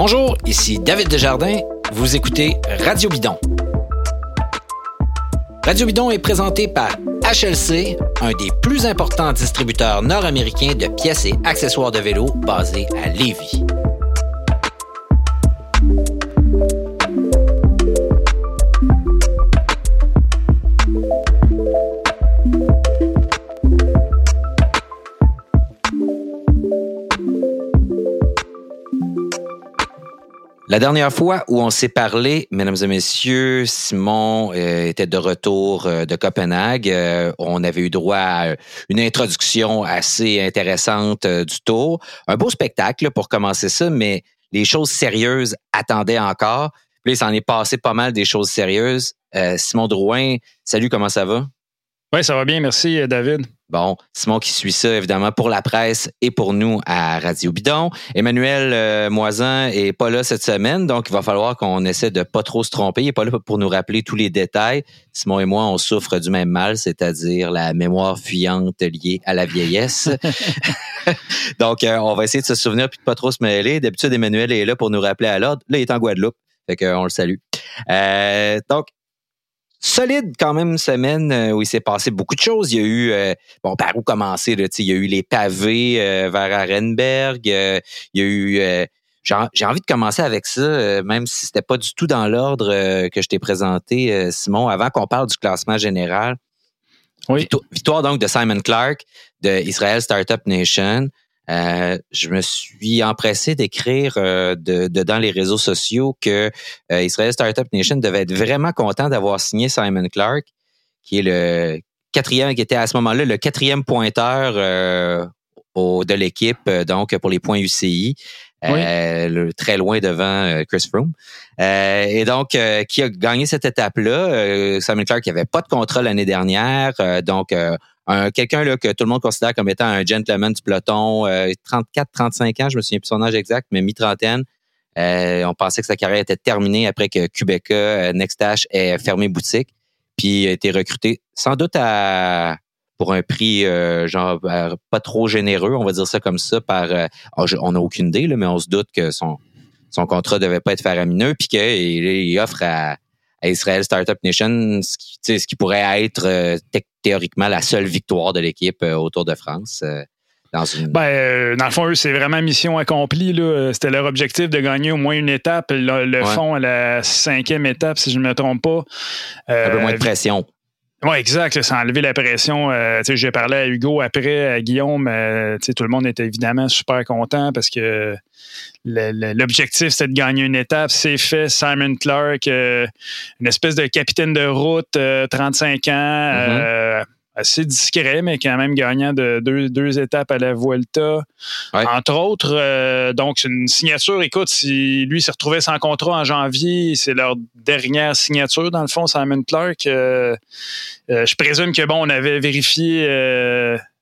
Bonjour, ici David Desjardins. Vous écoutez Radio Bidon. Radio Bidon est présenté par HLC, un des plus importants distributeurs nord-américains de pièces et accessoires de vélo basés à Lévis. La dernière fois où on s'est parlé, mesdames et messieurs, Simon euh, était de retour euh, de Copenhague. Euh, on avait eu droit à une introduction assez intéressante du tour. Un beau spectacle pour commencer ça, mais les choses sérieuses attendaient encore. Puis il s'en est passé pas mal des choses sérieuses. Simon Drouin, salut, comment ça va? Oui, ça va bien, merci David. Bon, Simon qui suit ça évidemment pour la presse et pour nous à Radio Bidon. Emmanuel euh, Moisin est pas là cette semaine, donc il va falloir qu'on essaie de pas trop se tromper. Il n'est pas là pour nous rappeler tous les détails. Simon et moi, on souffre du même mal, c'est-à-dire la mémoire fuyante liée à la vieillesse. donc, euh, on va essayer de se souvenir puis de pas trop se mêler. D'habitude, Emmanuel est là pour nous rappeler à l'ordre. Là, il est en Guadeloupe. Fait qu'on le salue. Euh, donc, solide quand même semaine euh, où il s'est passé beaucoup de choses. Il y a eu, euh, bon, par où commencer, là, il y a eu les pavés euh, vers Arenberg, il y a eu... j'ai envie de commencer avec ça, même si c'était pas du tout dans l'ordre que je t'ai présenté, Simon, avant qu'on parle du classement général. Oui. Victoire donc de Simon Clark de Israel Startup Nation. Euh, je me suis empressé d'écrire euh, de, dans les réseaux sociaux que euh, Israel Startup Nation devait être vraiment content d'avoir signé Simon Clark, qui est le quatrième, qui était à ce moment-là le quatrième pointeur de l'équipe, donc pour les points UCI. très loin devant Chris Froome. et donc, qui a gagné cette étape-là? Simon Clark qui avait pas de contrat l'année dernière, donc quelqu'un là que tout le monde considère comme étant un gentleman du peloton, 34, 35 ans, je me souviens plus son âge exact, mais mi-trentaine. Euh, on pensait que sa carrière était terminée après que Quebeca, euh, Nextash ait fermé boutique, puis a été recruté sans doute à pour un prix euh, genre pas trop généreux, on va dire ça comme ça, par oh, on n'a aucune idée, là, mais on se doute que son, son contrat devait pas être faramineux, puis qu'il il offre à, à Israel Startup Nation, ce qui, ce qui pourrait être euh, théoriquement la seule victoire de l'équipe euh, autour de France. Euh, dans, une... ben, dans le fond, c'est vraiment mission accomplie. C'était leur objectif de gagner au moins une étape. Le, fond à la cinquième étape, si je ne me trompe pas. Un peu moins de pression. Oui, exact. Ça a enlevé la pression. j'ai parlé à Hugo après, à Guillaume. tout le monde était évidemment super content parce que L'objectif, c'était de gagner une étape. C'est fait. Simon Clark, euh, une espèce de capitaine de route, 35 euh, ans, mm-hmm. euh, assez discret, mais quand même gagnant de deux, étapes à la Vuelta. Entre autres, donc, c'est une signature. Écoute, si lui s'est retrouvé sans contrat en janvier, c'est leur dernière signature, dans le fond, Simon Clark. je présume que, bon, on avait vérifié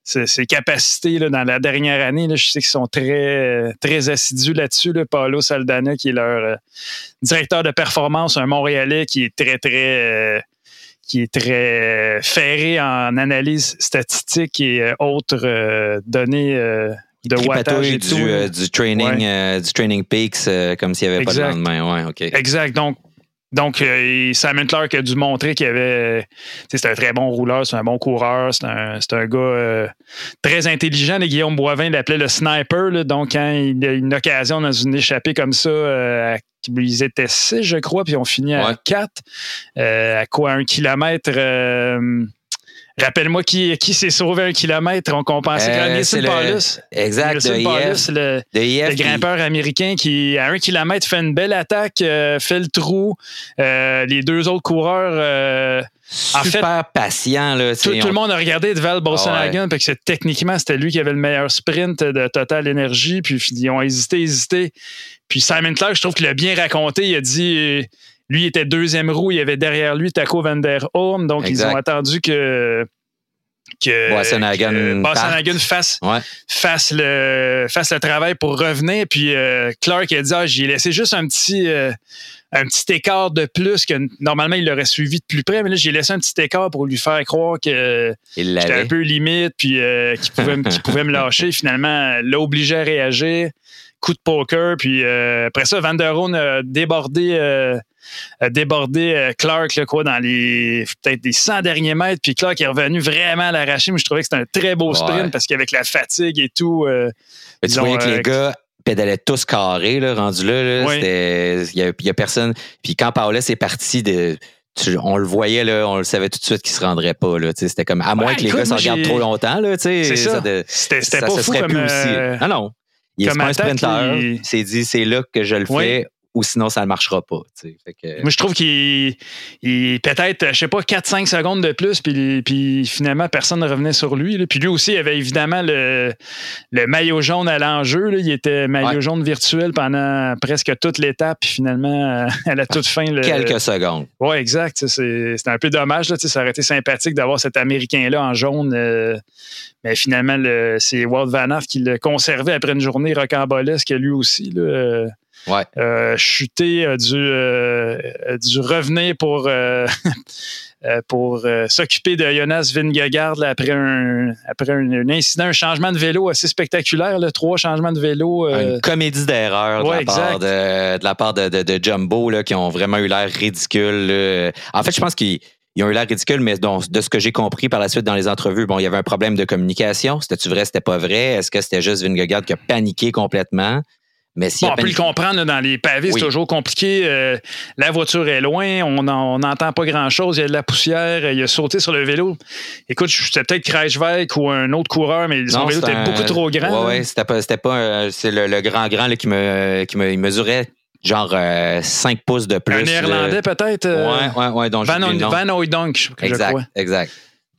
ses, capacités là, dans la dernière année. Là, je sais qu'ils sont très, très assidus là-dessus. Là. Paolo Saldana, qui est leur euh, directeur de performance, un Montréalais qui est très, très. Euh, qui est très ferré en analyse statistique et euh, autres données de wattage et du, tout. du training, du training peaks, comme s'il n'y avait pas de lendemain. Ouais, OK. Exact. Donc, donc, euh, Simon Clark a dû montrer qu'il avait. C'est un très bon rouleur, c'est un bon coureur, c'est un, un, gars euh, très intelligent. Et Guillaume Boivin l'appelait le sniper. donc, quand il a une occasion dans une échappée comme ça, euh, ils étaient six, je crois, puis on finit à quatre. à quoi, un kilomètre Rappelle-moi qui, qui s'est sauvé un kilomètre. On compensait euh, Paulus. Exact. Paulus, le, le, grimpeur américain qui, à un kilomètre, fait une belle attaque, euh, fait le trou. Euh, les deux autres coureurs. Euh, Super patient. Là, tout, le monde a regardé de Val Bolsonaro parce que techniquement, c'était lui qui avait le meilleur sprint de Total Energy. Puis ils ont hésité, hésité. Puis Simon Clark, je trouve qu'il a bien raconté. Il a dit lui était deuxième roue, il y avait derrière lui Taco Van Der Horn, donc ils ont attendu que que Bossenhagen fasse, fasse, le, fasse le travail pour revenir. Puis euh, Clark a dit ah, j'ai laissé juste un petit, euh, un petit écart de plus que normalement il l'aurait suivi de plus près, mais là j'ai laissé un petit écart pour lui faire croire que j'étais un peu limite, puis euh, qu'il pouvait, pouvait me lâcher. Finalement, l'a obligé à réagir coup de poker. Puis après ça, Van der Roon a débordé débordé Clark quoi, dans les peut-être des 100 derniers mètres. Puis Clark est revenu vraiment à l'arracher. Mais je trouvais que c'était un très beau sprint parce qu'avec la fatigue et tout. tu voyais que les gars pédalaient tous carrés, là, rendu là. Il n'y a, personne. Puis quand Paola est parti de on le voyait là, on le savait tout de suite qu'il se rendrait pas là. C'était comme à moins que les gars se regardent trop longtemps là. C'est ça. C'était pas fou comme, aussi. Euh, ah non. Il est pas un sprinter. Il s'est dit c'est là que je le fais ou sinon ça ne marchera pas. Moi, je trouve qu'il peut-être, je sais pas, 4-5 secondes de plus, puis, puis finalement, personne ne revenait sur lui. Puis lui aussi, il avait évidemment le, le maillot jaune à l'enjeu. Il était maillot jaune virtuel pendant presque toute l'étape, puis finalement, à la toute fin. Le... Quelques secondes. Oui, exact. C'est un peu dommage. Là, ça aurait été sympathique d'avoir cet Américain-là en jaune. Euh, mais finalement, c'est Walt Van Aert qui l'a conservé après une journée rocambolesque lui aussi. Là. Ouais. Euh, chuté, a dû, euh, dû revenir pour, euh, pour s'occuper de Jonas Vingegaard après, un, après un, incident, un changement de vélo assez spectaculaire, là, trois changements de vélo. Une comédie d'erreur de, de, la part de, de, Jumbo là, qui ont vraiment eu l'air ridicule. En fait, je pense qu'ils ils ont eu l'air ridicule, mais de ce que j'ai compris par la suite dans les entrevues, bon, il y avait un problème de communication. C'était-tu vrai, c'était pas vrai? Est-ce que c'était juste Vingegaard qui a paniqué complètement? On peut le comprendre dans les pavés, c'est toujours compliqué. Euh, la voiture est loin, on n'entend pas grand-chose, il y a de la poussière, il a sauté sur le vélo. Écoute, c'était peut-être Kreiswijk ou un autre coureur, mais son vélo était beaucoup trop grand. Oui, c'était pas, c'était pas euh, c'est le, grand grand qui me qui me mesurait genre 5 euh, pouces de plus. Un néerlandais peut-être. Oui, oui, oui. Van, Van Hooydonk, je crois. Exact.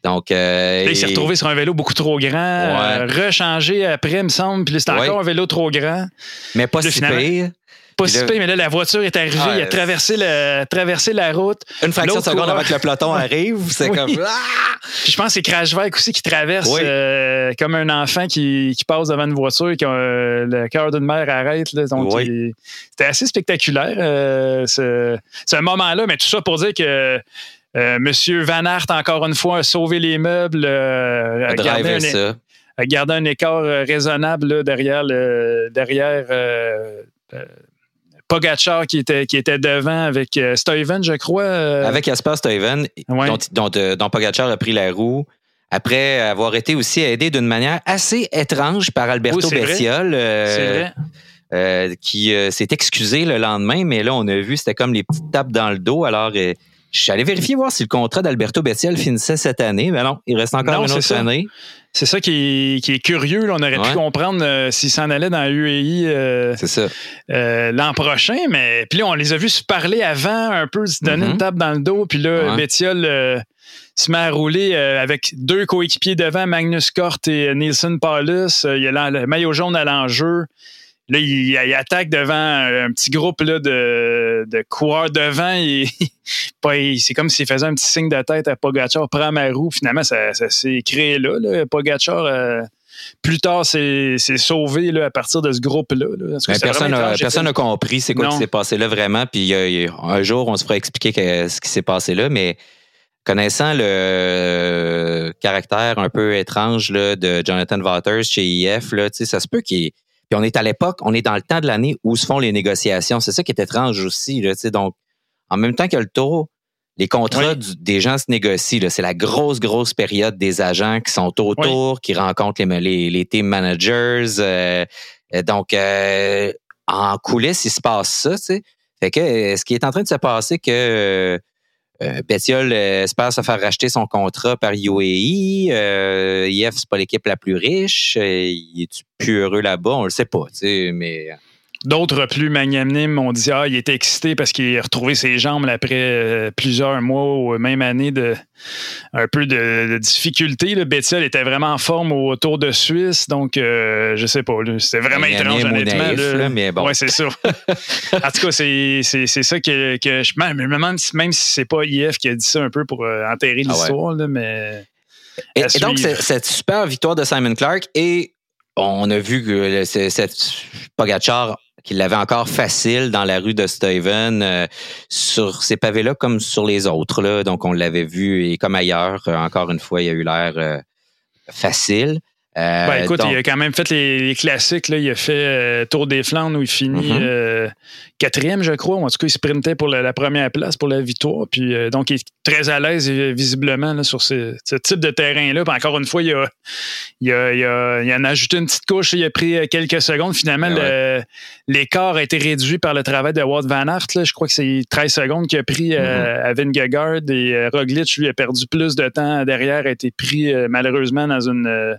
Donc, euh, il s'est retrouvé sur un vélo beaucoup trop grand, euh, rechangé après, me semble, puis c'était encore un vélo trop grand. Mais pas si pire. Pas si pire, mais là, la voiture est arrivée, il a traversé, le, traversé la route. Une fraction de seconde avant que le peloton arrive, c'est comme. Ah! je pense que c'est Crashback aussi qui traverse euh, comme un enfant qui, qui, passe devant une voiture et que le cœur d'une mère arrête. donc, c'était assez spectaculaire, ce, ce moment-là, mais tout ça pour dire que euh, Monsieur Van Aert, encore une fois, a sauvé les meubles, euh, a, gardé un, un, écart euh, raisonnable derrière, le, derrière Pogacar qui était, qui était devant avec Stuyven, je crois. Avec Jasper Stuyven, dont, dont, Pogacar a pris la roue après avoir été aussi aidé d'une manière assez étrange par Alberto vrai. qui s'est excusé le lendemain, mais là, on a vu, c'était comme les petites tapes dans le dos. Alors, je suis allé vérifier voir si le contrat d'Alberto Bettiel finissait cette année. Mais non, il reste encore une autre année. C'est ça qui est, curieux. On aurait pu comprendre euh, s'il s'en allait dans l'UEI euh, euh, l'an prochain. Mais puis là, on les a vus se parler avant, un peu, se donner une mm-hmm. tape dans le dos. Puis là, ouais. se met à rouler avec deux coéquipiers devant, Magnus Cort et Nielsen Paulus. il y a le maillot jaune à l'enjeu. Là, il, attaque devant un petit groupe là, de, de coureurs devant. Et, c'est comme s'il faisait un petit signe de tête à Pogacar, prends ma roue. Finalement, ça, s'est créé là. là. Pogacar, euh, plus tard, s'est sauvé là, à partir de ce groupe-là. personne n'a compris c'est quoi qui s'est passé là vraiment. Puis un jour, on se fera expliquer ce qui s'est passé là. Mais connaissant le caractère un peu étrange là, de Jonathan Waters chez IF, là, ça se peut qu'il puis on est à l'époque, on est dans le temps de l'année où se font les négociations. C'est ça qui est étrange aussi. Là, donc, en même temps que le tour, les contrats des gens se négocient. C'est la grosse, grosse période des agents qui sont autour, qui rencontrent les, les, team managers. Euh, donc, euh, en coulisses, il se passe ça. Fait que ce qui est en train de se passer, que euh, euh, espère se faire racheter son contrat par UAE. Euh, IF, c'est pas l'équipe la plus riche. il est plus heureux là-bas? On le sait pas, mais D'autres plus magnanimes ont dit Ah, il était excité parce qu'il a retrouvé ses jambes après euh, plusieurs mois ou même année de un peu de, difficulté. Le Bettiol était vraiment en forme au Tour de Suisse, donc euh, je sais pas. C'était vraiment étrange, honnêtement. mais bon. Oui, c'est sûr. en tout cas, c'est ça que, que, je me demande même si c'est pas IF qui a dit ça un peu pour euh, enterrer ah l'histoire, mais. Et, donc, cette super victoire de Simon Clark et on a vu que cette Pogachar qu'il l'avait encore facile dans la rue de Steven euh, sur ces pavés-là comme sur les autres. Là. Donc, on l'avait vu et comme ailleurs, euh, encore une fois, il a eu l'air euh, facile. Euh, ben, écoute, il a quand même fait les, classiques. Là. Il a fait euh, Tour des Flandres où il finit mm-hmm. euh, quatrième, je crois. En tout cas, il sprintait pour la, première place, pour la victoire. Puis, donc, il est très à l'aise visiblement sur ce, type de terrain-là. encore une fois, il a, il, a, il, a, il en a ajouté une petite couche. Il a pris quelques secondes. Finalement, l'écart a été réduit par le travail de Wout Van Aert. Je crois que c'est 13 secondes qu'il a pris mm-hmm. à Vingegaard. Et Roglic, lui, a perdu plus de temps derrière, a été pris malheureusement dans une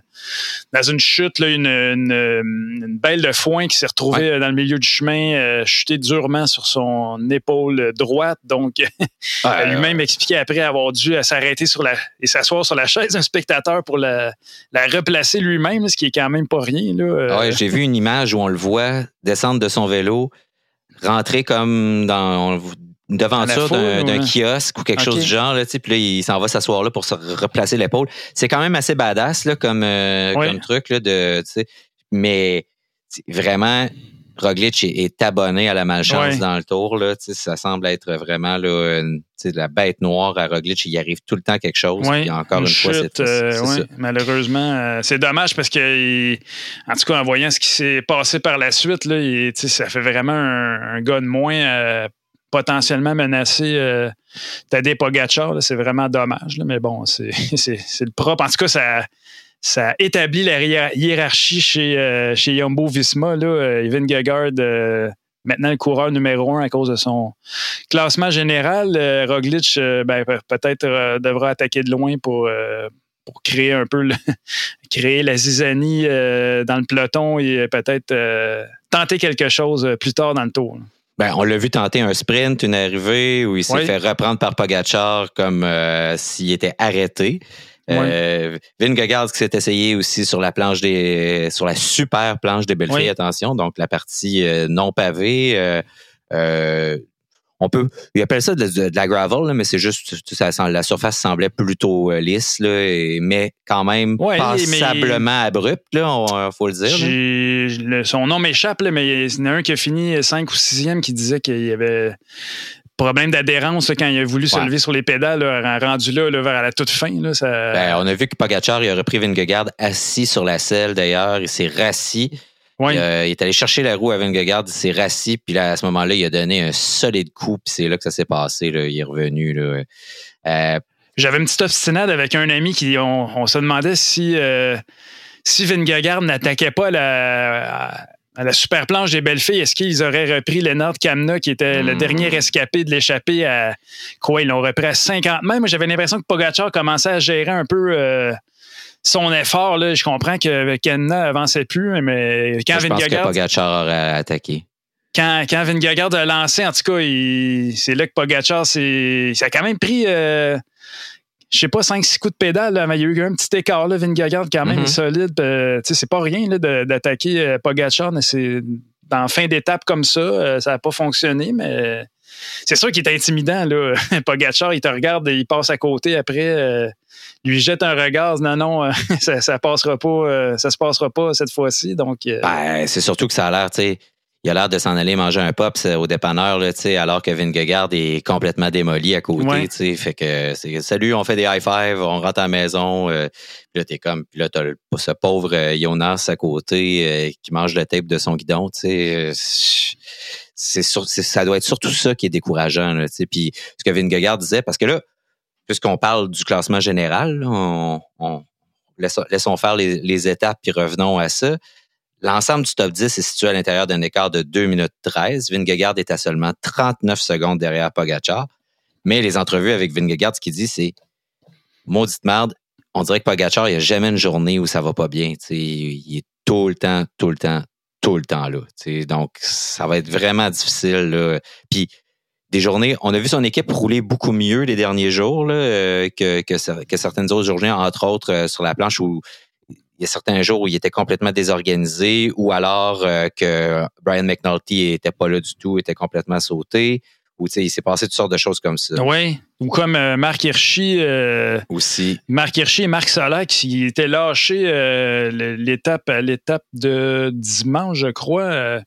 dans une chute, une, une, belle de foin qui s'est retrouvée dans le milieu du chemin, euh, chuté durement sur son épaule droite. Donc, lui-même expliquait après avoir dû euh, s'arrêter sur la et s'asseoir sur la chaise d'un spectateur pour la, replacer lui-même, ce qui est quand même pas rien. Là. Euh. j'ai vu une image où on le voit descendre de son vélo, rentrer comme dans une devanture d'un kiosque ou quelque chose du genre, là, puis là, il s'en va s'asseoir là pour se replacer l'épaule. C'est quand même assez badass là, comme, euh, comme truc, là, de, mais vraiment, Roglic est, abonné à la malchance dans le tour. Là, ça semble être vraiment là, la bête noire à Roglic. Il arrive tout le temps quelque chose. encore une, fois, c'est euh, Malheureusement, euh, c'est dommage parce que, en tout cas, en voyant ce qui s'est passé par la suite, là, il, ça fait vraiment un, gars de moins potentiellement menacé euh, Tadej. C'est vraiment dommage. mais bon, c'est le propre. En tout cas, ça, ça établit la hiérarchie chez, euh, chez Visma. Là, euh, Evan euh, maintenant le coureur numéro un à cause de son classement général. Roglic, ben, peut-être devra attaquer de loin pour, pour créer un peu créer la zizanie dans le peloton et peut-être tenter quelque chose plus tard dans le tour. Ben, on l'a vu tenter un sprint, une arrivée où il s'est fait reprendre par Pogachar comme euh, s'il était arrêté. Euh, Vingegaard qui s'est essayé aussi sur la planche des sur la super planche des Bellefeuille, attention, donc la partie euh, non pavée. Euh, on peut, il appelle ça de, la gravel, mais c'est juste, ça, la surface semblait plutôt euh, lisse, là, mais quand même passablement abrupte, il faut le dire. son nom m'échappe, mais il y en a un qui a fini 5 ou 6e qui disait qu'il y avait problème d'adhérence quand il a voulu se lever sur les pédales, rendu là, vers la toute fin. Là, ben, on a vu que Pogachar il a repris Vingegaard assis sur la selle d'ailleurs, il s'est rassis. Il, est allé chercher la roue à Vingegaard, il s'est rassis, puis là, à ce moment-là, il a donné un solide coup, puis c'est là que ça s'est passé. Là, il est revenu. Là. Euh, J'avais une petite obstinade avec un ami qui on, se demandait si, euh, si Vingegaard n'attaquait pas la, à la super planche des belles filles, est-ce qu'ils auraient repris Leonard Kamna, qui était le hmm. dernier rescapé de l'échappée à quoi? Ils l'ont repris à 50 Même, J'avais l'impression que Pogacar commençait à gérer un peu euh, son effort, là, je comprends que Kenna avançait plus, mais quand je pense que Pogacar aurait attaqué. Quand, quand Vingegaard a lancé, en tout cas, c'est là que Pogacar, ça a quand même pris, euh, je sais pas, 5-6 coups de pédale, mais il y a eu un petit écart. Là, Vingegaard, quand même, est mm-hmm. solide. Euh, c'est pas rien d'attaquer euh, Pogacar, mais c'est dans fin d'étape comme ça, ça n'a pas fonctionné, mais c'est sûr qu'il est intimidant. Là. Pogacar, il te regarde et il passe à côté après lui jette un regard, non, non, euh, ça, ça passera pas, euh, ça se passera pas cette fois-ci. Donc, euh, ben, c'est surtout que ça a l'air, tu sais, il a l'air de s'en aller manger un pop au dépanneur, là, alors que Vingegaard est complètement démoli à côté. sais Fait que c'est salut, on fait des high five, on rentre à la maison. puis là, t'es comme, puis là, t'as ce pauvre Jonas à côté qui mange le tape de son guidon. C'est ça doit être surtout ça qui est décourageant. Puis ce que Vingegaard disait, parce que là, puisqu'on parle du classement général, on, laissons, faire les, étapes puis revenons à ça. L'ensemble du top 10 est situé à l'intérieur d'un écart de 2 minutes 13. Vingegaard est à seulement 39 secondes derrière Pogachar. Mais les entrevues avec Vingegaard, ce qu'il dit, c'est maudite merde, on dirait que Pogachar, il n'y a jamais une journée où ça va pas bien. il est tout le temps, tout le temps, tout le temps là. Donc, ça va être vraiment difficile. Puis, des journées. On a vu son équipe rouler beaucoup mieux les derniers jours euh, que, certaines autres journées, entre autres euh, sur la planche où il y a certains jours où il était complètement désorganisé ou alors euh, que Brian McNulty était pas là du tout, était complètement sauté. Ou il s'est passé toutes sortes de choses comme ça. Oui. Ou comme Marc Hirschi. Aussi. Marc Hirschi et Marc Sola qui étaient lâchés l'étape à l'étape de dimanche, je crois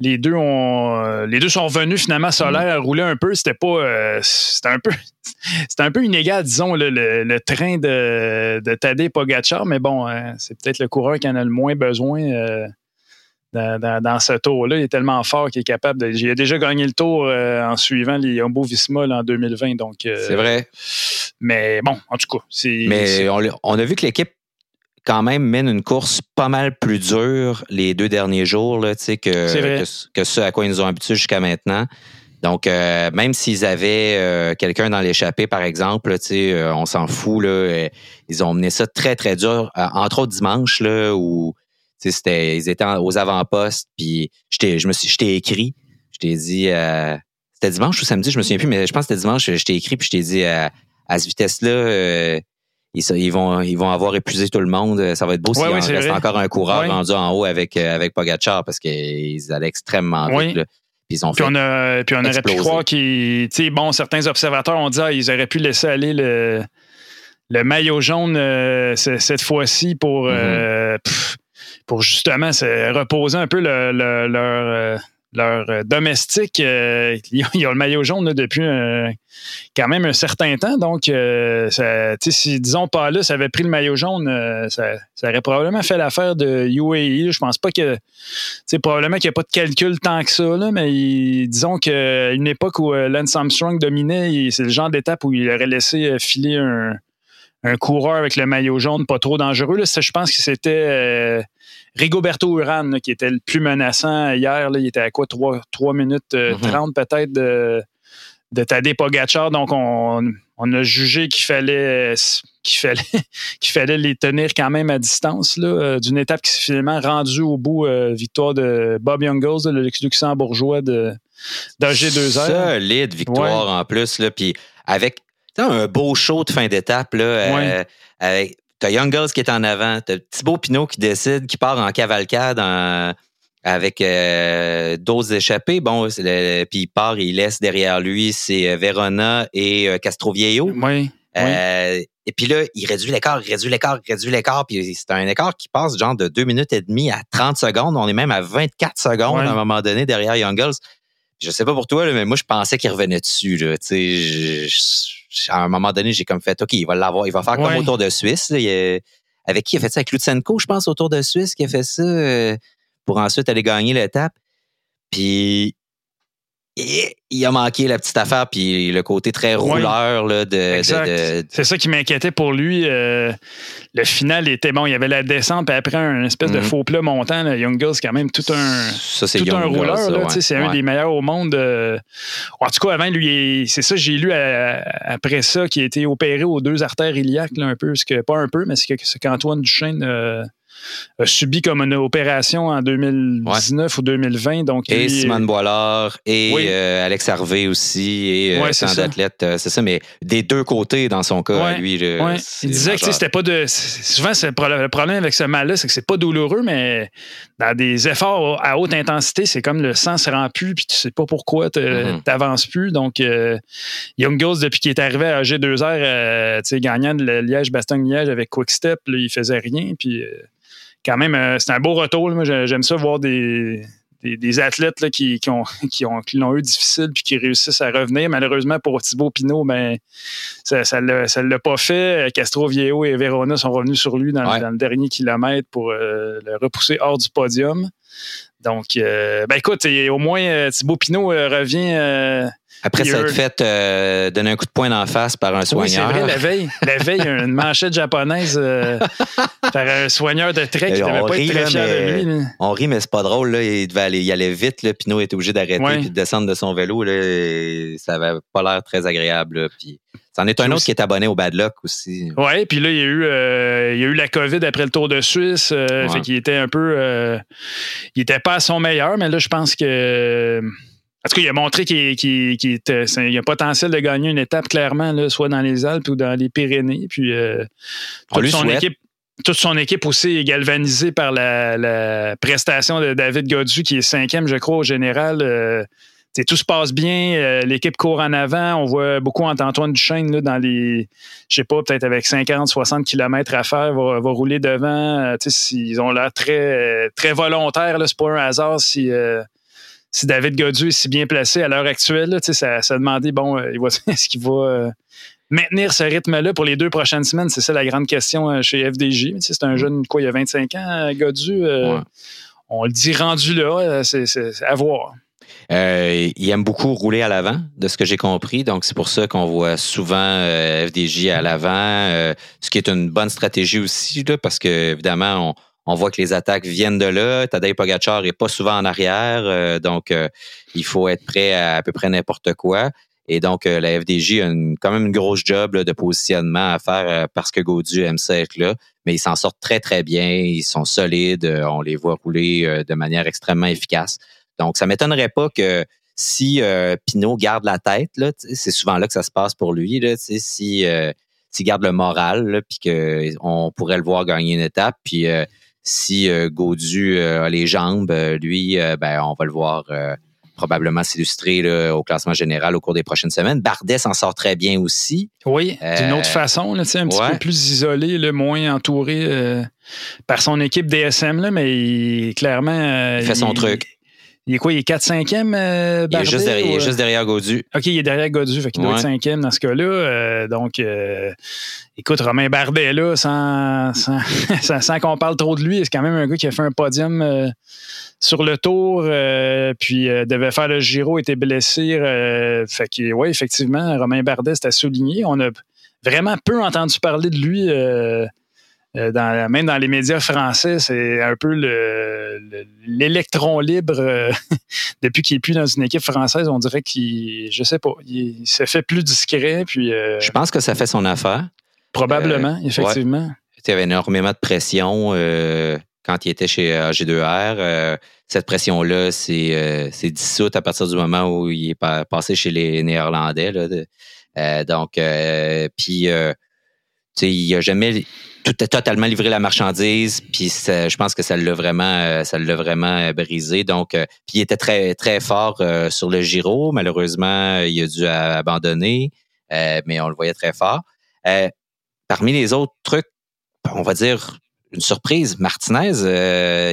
les deux ont les deux sont revenus finalement solaire mm. rouler un peu c'était pas c'était un peu c'était un peu inégal disons le, train de, de Tadej Pogacar mais bon c'est peut-être le coureur qui en a le moins besoin dans, ce tour-là. Il est tellement fort qu'il est capable de. Il a déjà gagné le tour euh, en suivant les Jumbo Visma en 2020. Donc, euh, c'est vrai. Mais bon, en tout cas, c'est. Mais on, a vu que l'équipe quand même mène une course pas mal plus dure les deux derniers jours là, que, que, que, ce à quoi ils nous ont habitués jusqu'à maintenant. Donc, euh, même s'ils avaient quelqu'un dans l'échappée, par exemple, on s'en fout. Là, ils ont mené ça très, très dur. entre autres dimanche, là, où c'était, ils étaient aux avant-postes, puis je me suis, je t'ai écrit, je t'ai dit, euh, c'était dimanche ou samedi, je me souviens plus, mais je pense que c'était dimanche, je t'ai écrit, puis je t'ai dit, à cette vitesse-là, euh, ils, vont, ils vont avoir épuisé tout le monde. Ça va être beau s'il reste encore un coureur rendu en haut avec, euh, avec Pogacar parce qu'ils allaient extrêmement vite. Puis ils ont puis on, a, puis on aurait pu croire qu'ils. Bon, certains observateurs ont dit qu'ils auraient pu laisser aller le, le maillot jaune cette fois-ci pour. Mm-hmm pour justement se reposer un peu leur, leur euh, domestique. Euh, ils, ont, le maillot jaune depuis quand même un certain temps. Donc, euh, si, disons, là, ça avait pris le maillot jaune, ça, aurait probablement fait l'affaire de UAE. Je pense pas que. Probablement qu'il n'y a pas de calcul tant que ça, mais disons qu'à une époque où Lance Armstrong dominait, c'est le genre d'étape où il aurait laissé filer un, coureur avec le maillot jaune pas trop dangereux. Là, je pense que c'était euh, Rigoberto Urán qui était le plus menaçant hier. Là, il était à quoi? 3, minutes 30 euh, mhm. peut-être de, de Tadej Pogacar. Donc, on, a jugé qu'il fallait qu'il fallait qu'il fallait les tenir quand même à distance euh, d'une étape qui s'est finalement rendue au bout victoire de Bob Youngles, le luxembourgeois de d'AG2R. Solide victoire en plus là puis avec un beau show de fin d'étape. là. Euh, avec, t'as Young Girls qui est en avant, t'as Thibaut Pinot qui décide, qui part en cavalcade avec euh, d'autres échappés. Bon, puis il part et il laisse derrière lui, c'est euh, Verona et Castroviejo. Oui. et puis là, il réduit l'écart, il réduit l'écart, il réduit l'écart. Puis c'est un écart qui passe genre de 2 minutes et demie à 30 secondes. On est même à 24 secondes à un moment donné derrière Young Girls. Je sais pas pour toi, mais moi, je pensais qu'il revenait dessus. Là. Je, à un moment donné, j'ai comme fait, OK, il va l'avoir, il va faire comme autour de Suisse. avec qui il a fait ça? Avec Lutsenko, je pense, autour de Suisse, qui a fait ça euh, pour ensuite aller gagner l'étape. Puis il a manqué la petite affaire, puis le côté très rouleur là, de, C'est ça qui m'inquiétait pour lui. Euh, le final était bon. Il y avait la descente, puis après, un espèce de mhm. faux plat montant. Young Girls, c'est quand même tout un, tout un rouleur. C'est un des meilleurs au monde. Euh. En tout cas, avant, lui, c'est ça, j'ai lu après ça, qu'il a été opéré aux deux artères iliaques, un peu. Ce que, pas un peu, mais c'est qu'Antoine Duchesne. Euh, subi comme une opération en 2019 ou 2020. Donc, et Simone Boilard et euh, Alex Harvey aussi et euh, tant d'athlètes, euh, c'est ça, mais des deux côtés dans son cas, lui. Il disait que c'était pas de. Souvent, le problème avec ce mal-là, c'est que c'est pas douloureux, mais dans des efforts à haute intensité, c'est comme le sang se rend plus, puis tu sais pas pourquoi tu mm-hmm. n'avances plus. Donc, Young Girls, depuis qu'il est arrivé à G2R, gagnant de Liège-Bastogne-Liège avec Quickstep, il faisait rien, puis quand même, euh, c'est un beau retour. Moi, j'aime ça voir des, des, athlètes là, qui, qui, ont, qui, ont, qui l'ont eu difficile puis qui réussissent à revenir. Malheureusement, pour Thibaut Pinot, ben, ça ne l'a pas fait. Castro Viejo et Verona sont revenus sur lui dans, le dernier kilomètre pour euh, le repousser hors du podium. Donc, euh, ben écoute, au moins, Thibaut Pinot revient après s'être fait euh, donner un coup de poing la face par un soigneur. Oui, c'est vrai, la veille, la veille, une manchette japonaise euh, par un soigneur de trek qui devait pas être très fier de lui. On rit, mais c'est pas drôle. Là. Il, devait aller, il allait vite. Là. Pinot était obligé d'arrêter et de descendre de son vélo. Là, ça avait pas l'air très agréable. Là. Puis, c'en est un autre qui est abonné au Bad Luck aussi. Oui, puis là, il y, a eu, euh, il y a eu la COVID après le Tour de Suisse. Fait qu'il était un peu... il était pas à son meilleur, mais là, je pense que en tout il a montré qu'il y a potentiel de gagner une étape clairement, là, soit dans les Alpes ou dans les Pyrénées. Puis euh, toute, son équipe, toute son équipe aussi est galvanisée par la, prestation de David Godu, qui est cinquième, je crois, au général. Euh, tout se passe bien, euh, l'équipe court en avant. On voit beaucoup Antoine Duchesne là, dans les, je sais pas, peut-être avec 50, 60 km à faire, va, va rouler devant. ils ont l'air très, très volontaires. C'est pas un hasard si si David Godu est si bien placé à l'heure actuelle, ça, ça a demandé, bon, est-ce qu'il va maintenir ce rythme-là pour les deux prochaines semaines? C'est ça la grande question chez FDJ. C'est un jeune, quoi, il y a 25 ans, Godu. On le dit rendu là, c'est à voir. Euh, il aime beaucoup rouler à l'avant, de ce que j'ai compris. Donc, c'est pour ça qu'on voit souvent euh, FDJ à l'avant, euh, ce qui est une bonne stratégie aussi, parce que évidemment, on, voit que les attaques viennent de là. Tadej Pogacar n'est pas souvent en arrière, donc il faut être prêt à à peu près n'importe quoi. Et donc, la FDJ a quand même une grosse job de positionnement à faire parce que Gaudu aime ça être là. Mais ils s'en sortent très, très bien. Ils sont solides. on les voit rouler de manière extrêmement efficace. Donc, ça m'étonnerait pas que si euh, Pinot garde la tête, c'est souvent là que ça se passe pour lui, là, si euh, s'il garde le moral, puis qu'on pourrait le voir gagner une étape, puis euh, si Gaudu a les jambes, lui, ben, on va le voir probablement s'illustrer au classement général au cours des prochaines semaines. Bardet s'en sort très bien aussi. Oui, d'une autre façon, là, un petit peu plus isolé, le moins entouré par son équipe DSM, là, mais clairement... il fait son truc il est quoi? Il est 4-5e, euh, il, est juste derrière, il est juste derrière Godu. OK, il est derrière Godu, fait qu'il doit être 5e dans ce cas-là. Euh, donc, euh, écoute, Romain Bardet, là, sans, sans, qu'on parle trop de lui, c'est quand même un gars qui a fait un podium sur le tour, puis devait faire le Giro, était blessé. fait que, oui, effectivement, Romain Bardet, c'était souligné. On a vraiment peu entendu parler de lui euh, dans, même dans les médias français, c'est un peu l'électron libre. Euh, depuis qu'il n'est plus dans une équipe française, on dirait qu'il, je sais pas, il, se fait plus discret. Puis, euh, je pense que ça fait son affaire. Probablement, effectivement. Il y avait énormément de pression quand il était chez AG2R. cette pression-là c'est dissoute à partir du moment où il est passé chez les Néerlandais. donc, puis, il n'a jamais tout a totalement livré la marchandise, puis je pense que ça l'a vraiment, euh, ça l'a vraiment euh, brisé. Donc, euh, puis il était très très fort sur le Giro. Malheureusement, il a dû abandonner, mais on le voyait très fort. parmi les autres trucs, on va dire une surprise, Martinez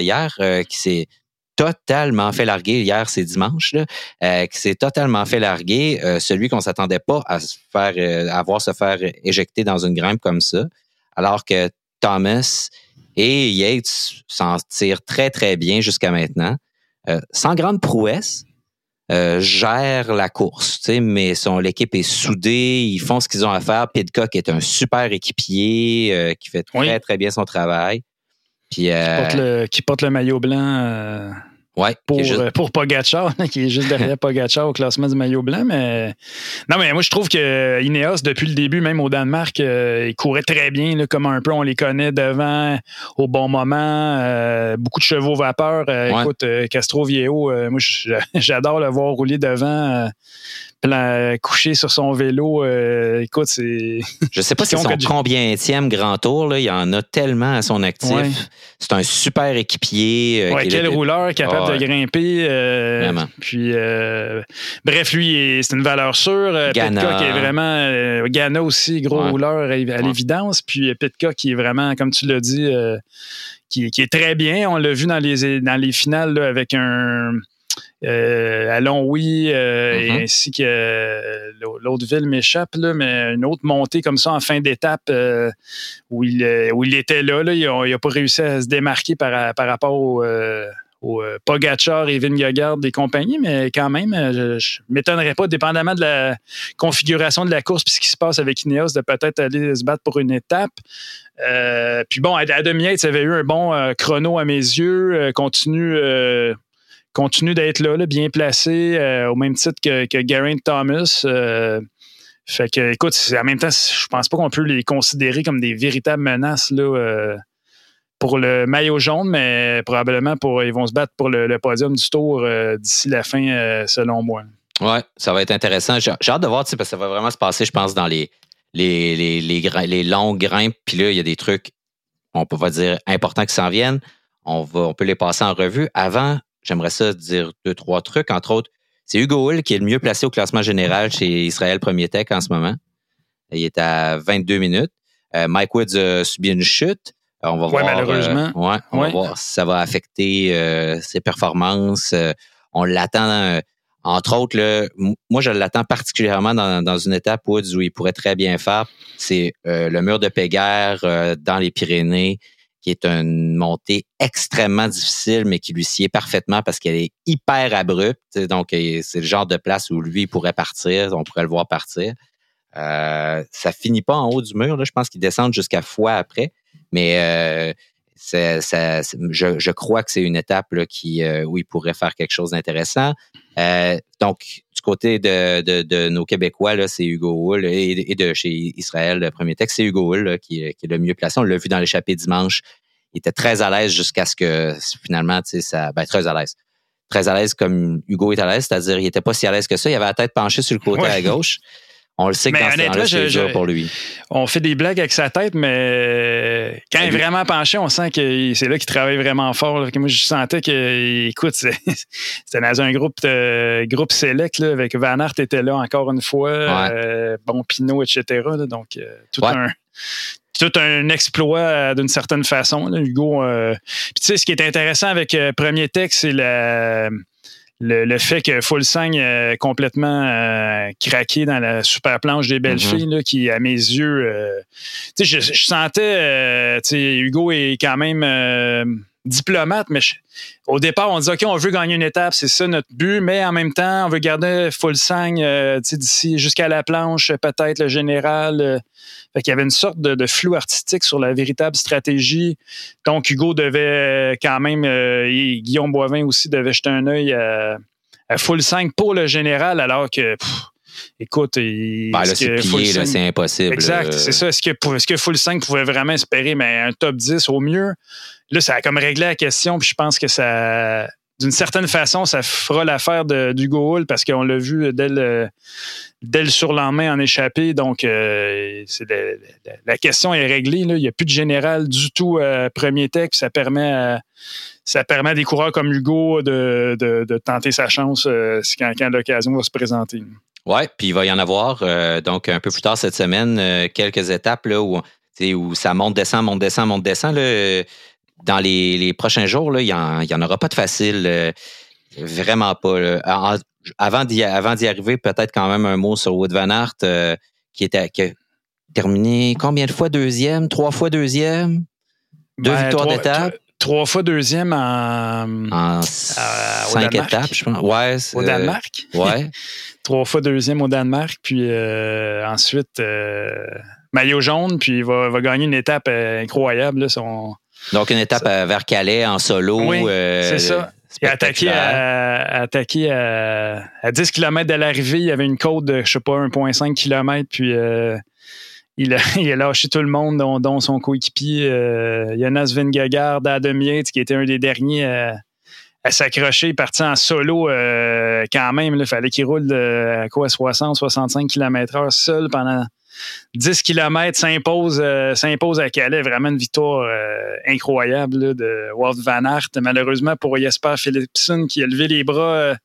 hier qui s'est totalement fait larguer. Hier, c'est dimanche, qui s'est totalement fait larguer. celui qu'on s'attendait pas à se faire, à voir se faire éjecter dans une grimpe comme ça alors que Thomas et Yates s'en tirent très, très bien jusqu'à maintenant. Euh, sans grande prouesse, euh, gèrent la course, mais son l'équipe est soudée, ils font ce qu'ils ont à faire. Pidcock est un super équipier euh, qui fait très, très bien son travail. Puis, qui, porte le, qui porte le maillot blanc Ouais, pour, juste... pour Pogacar, qui est juste derrière Pogacar au classement du maillot blanc. Mais non, mais moi, je trouve que Ineos, depuis le début, même au Danemark, euh, il courait très bien, là, comme un peu on les connaît devant au bon moment. Euh, beaucoup de chevaux vapeur. Euh, écoute, Castro Viejo, moi, j'adore le voir rouler devant couché sur son vélo. Euh, écoute, c'est. Je sais pas si c'est son combien grand tour. Là. Il y en a tellement à son actif. C'est un super équipier. Euh, quel rouleur capable de grimper. Euh. Puis, bref, lui, c'est une valeur sûre. Petka qui est vraiment. Ghana aussi, gros rouleur à, l'évidence. Puis Petka qui est vraiment, comme tu l'as dit, qui, est très bien. On l'a vu dans les, dans les finales avec un euh, à Longwy euh, mm-hmm. ainsi que euh, l'autre ville m'échappe, mais une autre montée comme ça en fin d'étape où, il, où il était là. il n'a pas réussi à se démarquer par, par rapport au, au Pogachar et Vingegaard des compagnies, mais quand même, je, ne m'étonnerais pas, dépendamment de la configuration de la course puis ce qui se passe avec Ineos, de peut-être aller se battre pour une étape. puis bon, Adam Yates avait eu un bon chrono à mes yeux, continue continue d'être là, bien placé, euh, au même titre que, que Thomas. Euh, fait que, écoute, en même temps, je pense pas qu'on peut les considérer comme des véritables menaces là, euh, pour le maillot jaune, mais probablement pour ils vont se battre pour le, podium du tour d'ici la fin, selon moi. Ouais, ça va être intéressant. J'ai hâte de voir, parce que ça va vraiment se passer, je pense, dans les, les, les, les, grimpes. Puis là, il y a des trucs, on peut pas dire importants qui s'en viennent. On, va, on peut les passer en revue. Avant, J'aimerais ça dire deux, trois trucs. Entre autres, c'est Hugo Hull qui est le mieux placé au classement général chez Israël Premier Tech en ce moment. Il est à 22 minutes. Euh, Mike Woods a subi une chute. On va voir. Malheureusement. Euh, ouais, on va voir si ça va affecter euh, ses performances. on l'attend entre autres, là, moi, je l'attends particulièrement dans, une étape où, il pourrait très bien faire. C'est euh, le mur de Péguerre euh, dans les Pyrénées, qui est une montée extrêmement difficile, mais qui lui sied parfaitement parce qu'elle est hyper abrupte. Donc, c'est le genre de place où lui pourrait partir. On pourrait le voir partir. Euh, ça finit pas en haut du mur. Là. Je pense qu'il descend jusqu'à fois après. Mais euh, ça, je, crois que c'est une étape là, qui, euh, où il pourrait faire quelque chose d'intéressant. Euh, donc, du côté de, de, de nos Québécois, là, c'est Hugo Hull et, de chez Israël, le premier texte, c'est Hugo Hull qui, qui, est le mieux placé. On l'a vu dans l'échappée dimanche. Il était très à l'aise jusqu'à ce que finalement, tu sais, ça, ben, très à l'aise. Très à l'aise comme Hugo est à l'aise, c'est-à-dire il était pas si à l'aise que ça. Il avait la tête penchée sur le côté à gauche. On le sait que dans ce c'est dur pour lui. On fait des blagues avec sa tête, mais quand il est vraiment penché, on sent que c'est là qu'il travaille vraiment fort. Moi, je sentais que, écoute, c'était dans un groupe, groupe select avec Van Aert était là encore une fois, euh, Bon Pinot, etc. donc, euh, tout un tout un exploit euh, d'une certaine façon, Hugo. tu sais, ce qui est intéressant avec Premier Texte, c'est la le, fait que Fulsang est complètement euh, craqué dans la super planche des belles mm-hmm. filles, qui, à mes yeux, euh, je, je, sentais, euh, Hugo est quand même diplomate, mais au départ, on dit OK, on veut gagner une étape, c'est ça notre but, mais en même temps, on veut garder full sang euh, d'ici jusqu'à la planche, peut-être le général. Euh. fait qu'il y avait une sorte de, flou artistique sur la véritable stratégie. Donc, Hugo devait euh, quand même, et Guillaume Boivin aussi devait jeter un œil à, full sang pour le général, alors que. écoute, il, ben, c'est impossible. Exact, c'est ça. Est-ce que, est que Full 5 pouvait vraiment espérer mais un top 10 au mieux? Là, ça a comme réglé la question, puis je pense que ça, d'une certaine façon, ça fera l'affaire d'Hugo Hull parce qu'on l'a vu dès le, dès le surlendemain en échappé. Donc, euh, la, question est réglée. Il n'y a plus de général du tout euh, premier texte. Ça permet à, ça permet à des coureurs comme Hugo de, de, tenter sa chance euh, quand, l'occasion va se présenter. Oui, puis il va y en avoir. donc, un peu plus tard cette semaine, quelques étapes là, où, où ça monte, descend, monte, descend, monte, descend. Là, dans les, prochains jours, là, il n'y en, aura pas de facile. Euh, vraiment pas. avant d'y arriver, peut-être quand même un mot sur Wood Van Aert, euh, qui, était, qui a terminé combien de fois deuxième? Trois fois deuxième? Deux victoires d'étape? Trois fois deuxième en, en cinq étapes, je pense. Ouais, au Danemark? ouais. trois fois deuxième au Danemark, puis euh, ensuite maillot jaune, puis il va, va gagner une étape incroyable. Là, son, donc, une étape vers Calais en solo. Oui, euh, c'est ça. Il a attaqué, à, attaqué à, 10 km de l'arrivée. Il y avait une côte de, je sais pas, 1,5 km. Puis euh, il, a, il, a, lâché tout le monde, dont, son coéquipier euh, Jonas Vingegaard, Adam Yates, qui était un des derniers à, s'accrocher. Il partit en solo quand même. Il fallait qu'il roule à quoi, 60, 65 km/h seul pendant 10 km s'impose, euh, s'impose à Calais. Vraiment une victoire euh, incroyable de Walt Van Aert. Malheureusement pour Jesper Philipson qui a levé les bras, euh,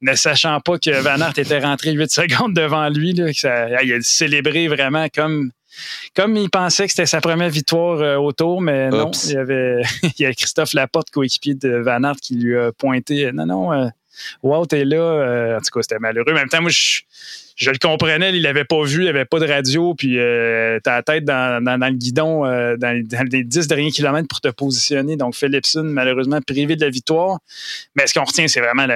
ne sachant pas que Van Aert était rentré 8 secondes devant lui. il a célébré vraiment comme, comme il pensait que c'était sa première victoire au tour, mais non, il y avait il y a Christophe Laporte, coéquipier de Van Aert, qui lui a pointé. Non, non, Walt est là. en tout cas, c'était malheureux. En même temps, moi, je je le comprenais, il l'avait pas vu, il avait pas de radio, puis euh, t'as la tête dans, le guidon euh, dans, les 10 derniers kilomètres pour te positionner. Donc, Philipson, malheureusement, privé de la victoire. Mais ce qu'on retient, c'est vraiment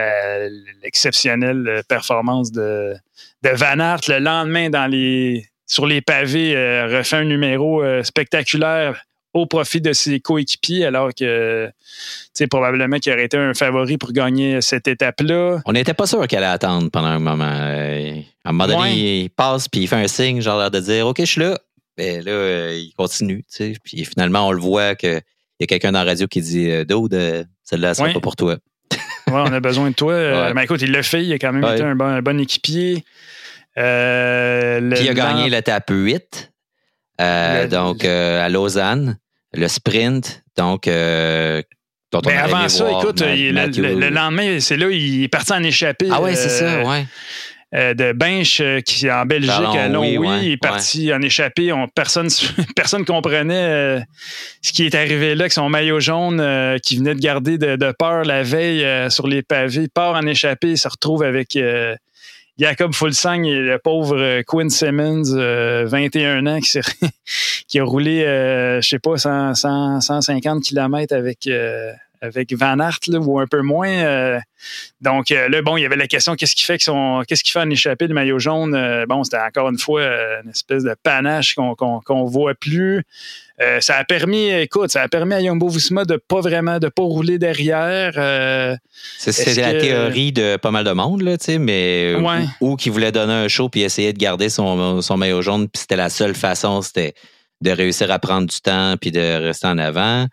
l'exceptionnelle euh, performance de, de Van Aert le lendemain dans sur les pavés, refait un numéro spectaculaire au profit de ses coéquipiers, alors que c'est probablement qu'il aurait été un favori pour gagner cette étape-là. On n'était pas sûr qu'elle allait attendre pendant un moment. Euh, à un moment donné, il passe puis il fait un signe, genre de dire OK, je suis là. Mais ben là, euh, il continue. Puis finalement, on le voit qu'il y a quelqu'un dans la radio qui dit euh, Dude, celle-là, c'est pas pour toi. oui, on a besoin de toi. Mais écoute, il l'a fait. Il a quand même été un bon, équipier. puis il a gagné l'étape 8. donc, à Lausanne le sprint, donc euh, dont on Mais avant ça, écoute, le, lendemain, c'est là, il est parti en échappée. Ah ouais, c'est ça, euh, ouais. de Bench qui en Belgique à Longwy il est parti en échappée. On, personne personne comprenait ce qui est arrivé là avec son maillot jaune qui venait de garder de, peur la veille sur les pavés. Il part en échappée, il se retrouve avec Jacob Fulsang et le pauvre Quinn Simmons, 21 ans, qui, a roulé, je sais pas, 150 km avec avec Van Aert ou un peu moins. Euh, donc euh, là, bon, il y avait la question qu'est-ce qui fait que son, qu'est-ce qui fait en échapper le maillot jaune euh, Bon, c'était encore une fois une espèce de panache qu'on qu'on, voit plus. Ça a permis, écoute, ça a permis à Jumbo Visma de pas vraiment, de pas rouler derrière. c'est, la théorie de pas mal de monde là, tu sais, mais ou, qui voulait donner un show puis essayer de garder son, son maillot jaune, puis c'était la seule façon, c'était de réussir à prendre du temps puis de rester en avant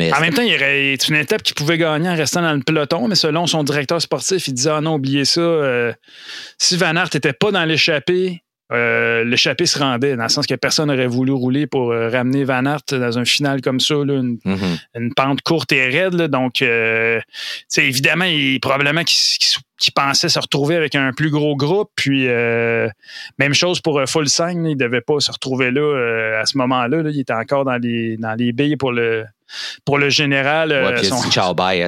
en même temps, il y aurait une étape qu'il pouvait gagner en restant dans le peloton, mais selon son directeur sportif, il disait Ah non, oubliez ça. Euh, si Van Aert n'était pas dans l'échappée, euh, l'échappée se rendait, dans le sens que personne n'aurait voulu rouler pour euh, ramener Van Aert dans un final comme ça, mm-hmm. une, pente courte et raide. donc, évidemment, il, probablement qu'il pensait se retrouver avec un plus gros groupe. Puis, même chose pour Full Sang, il ne devait pas se retrouver là à ce moment-là. Il était encore dans les, dans les billes pour le pour le général. Ouais, euh,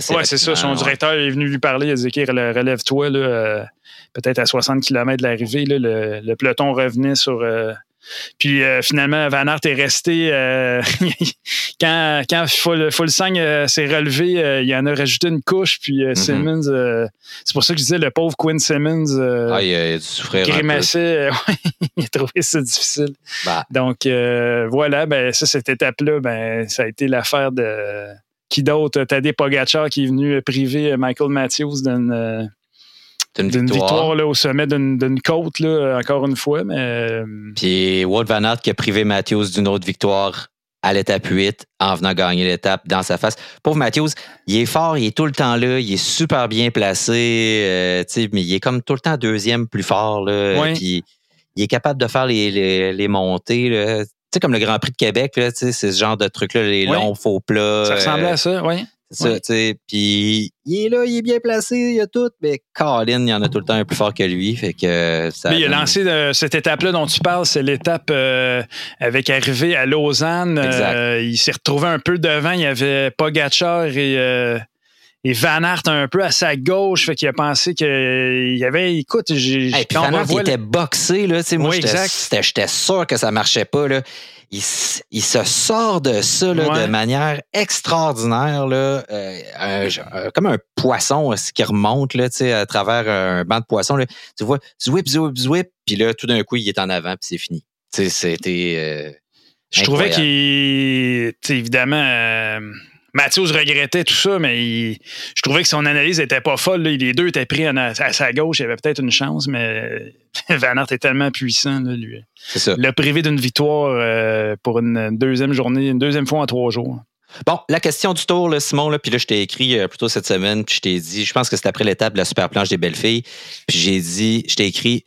son... Ouais, c'est ça. Son directeur est venu lui parler. Il a dit relève-toi, euh, peut-être à 60 km de l'arrivée. Le, le, peloton revenait sur, euh, puis euh, finalement, Van Aert est resté. Euh, quand quand Fulsang euh, s'est relevé, il en a rajouté une couche. Puis mm-hmm. Simmons, c'est pour ça que je disais le pauvre Quinn Simmons. ah, il a, dû souffrir. Grimaçait. il a trouvé ça difficile. Bah. Donc voilà, ben, ça, cette étape-là, ben, ça a été l'affaire de. Qui d'autre? Tadej Pogacar qui est venu priver Michael Matthews d'une d'une victoire, là, au sommet d'une côte, là, encore une fois. Mais... Euh, Puis Wout Van Aert qui a privé Matthews d'une autre victoire à l'étape 8 en venant gagner l'étape dans sa face. Pauvre Matthews, il est fort, il est tout le temps là, il est super bien placé, euh, mais il est comme tout le temps deuxième plus fort. Là, Puis il est capable de faire les, les, montées. Tu sais, comme le Grand Prix de Québec, c'est ce genre de truc-là, les longs faux plats. Ça ressemblait à ça, oui. Ça, tu sais. Puis il est là, il est bien placé, il y a tout, mais Colin, il y en a tout le temps un plus fort que lui. Fait que ça mais il a lancé euh, cette étape-là dont tu parles, c'est l'étape euh, avec arrivée à Lausanne. Euh, il s'est retrouvé un peu devant. Il y avait Pogacar et. et Van Aert un peu à sa gauche, fait qu'il a pensé qu'il y avait. Écoute, j'ai. Hey, Van Aert, il était boxé, là. Moi, oui, j'étais sûr que ça marchait pas, là il, se sort de ça de manière extraordinaire, là, euh, comme un poisson qui remonte là, à travers un banc de poissons. Là. Tu vois, zwip, zwip, zwip, puis là, tout d'un coup, il est en avant, puis c'est fini. C'était. Euh, je trouvais qu'il. Évidemment. Euh, Mathieu regrettait tout ça, mais je trouvais que son analyse était pas folle. Les deux étaient pris à, sa gauche. Il avait peut-être une chance, mais Van Aert est tellement puissant, lui. C'est ça. Le privé d'une victoire euh, pour une deuxième journée, une deuxième fois en trois jours. Bon, la question du tour, là, Simon, là, puis là, je t'ai écrit euh, plutôt cette semaine, puis je t'ai dit, je pense que c'était après l'étape de la super planche des belles filles, puis j'ai dit, je t'ai écrit,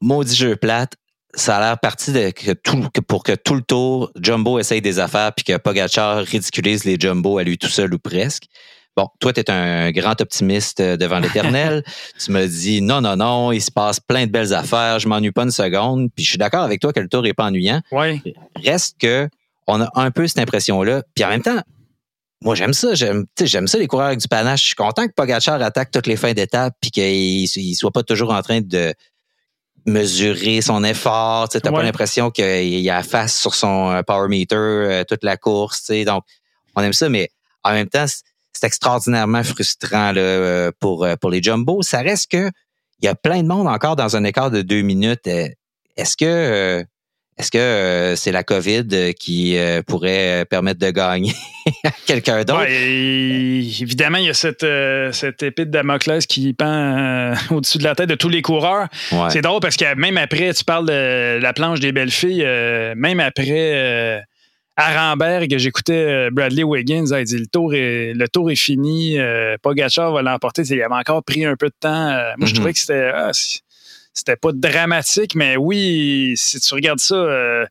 maudit jeu plate, ça a l'air parti de que tout, pour que tout le tour, Jumbo essaye des affaires puis que Pogachar ridiculise les Jumbo à lui tout seul ou presque. Bon, toi, tu es un grand optimiste euh, devant l'éternel. tu me dis non, non, non, il se passe plein de belles affaires, je m'ennuie pas une seconde. Puis je suis d'accord avec toi que le tour est pas ennuyant. Oui. Reste que on a un peu cette impression-là. Puis en même temps, moi, j'aime ça. J'aime, j'aime ça, les coureurs avec du panache. Je suis content que Pogachar attaque toutes les fins d'étape puis qu'il ne soit pas toujours en train de, mesurer son effort. Tu n'as pas l'impression qu'il a face sur son euh, power meter euh, toute la course. Donc, on aime ça, mais en même temps, c'est extraordinairement frustrant là, euh, pour, pour les jumbo. Ça reste que il y a plein de monde encore dans un écart de deux minutes. Est-ce que est-ce que euh, c'est la COVID euh, qui euh, pourrait permettre de gagner quelqu'un d'autre? évidemment, il y a cette, cette épée de Damoclès qui pend au-dessus de la tête de tous les coureurs. C'est drôle parce que même après, tu parles de la planche des belles filles, même après Arenberg, j'écoutais Bradley Wiggins, il dit le tour est, le tour est fini, Pogacar va l'emporter. Il avait encore pris un peu de temps. moi, je mm-hmm. trouvais que c'était. Ah, c'était pas dramatique, mais oui, si tu regardes ça, euh,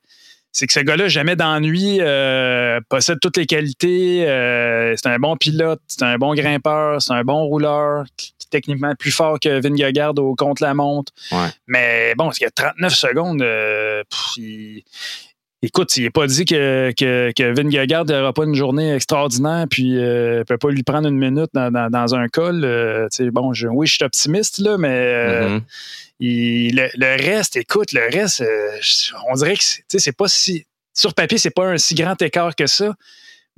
c'est que ce gars-là, jamais d'ennui, euh, possède toutes les qualités. Euh, c'est un bon pilote, c'est un bon grimpeur, c'est un bon rouleur, qui techniquement plus fort que Vingegaard au contre-la-montre. Mais bon, il y a 39 secondes, euh, Écoute, il n'est pas dit que, que, que Vingegaard n'aura pas une journée extraordinaire puis ne peut pas lui prendre une minute dans, un col. bon, oui, je suis optimiste, là, mais mm-hmm. le, reste, écoute, le reste, on dirait que c'est pas si. Sur papier, c'est pas un si grand écart que ça.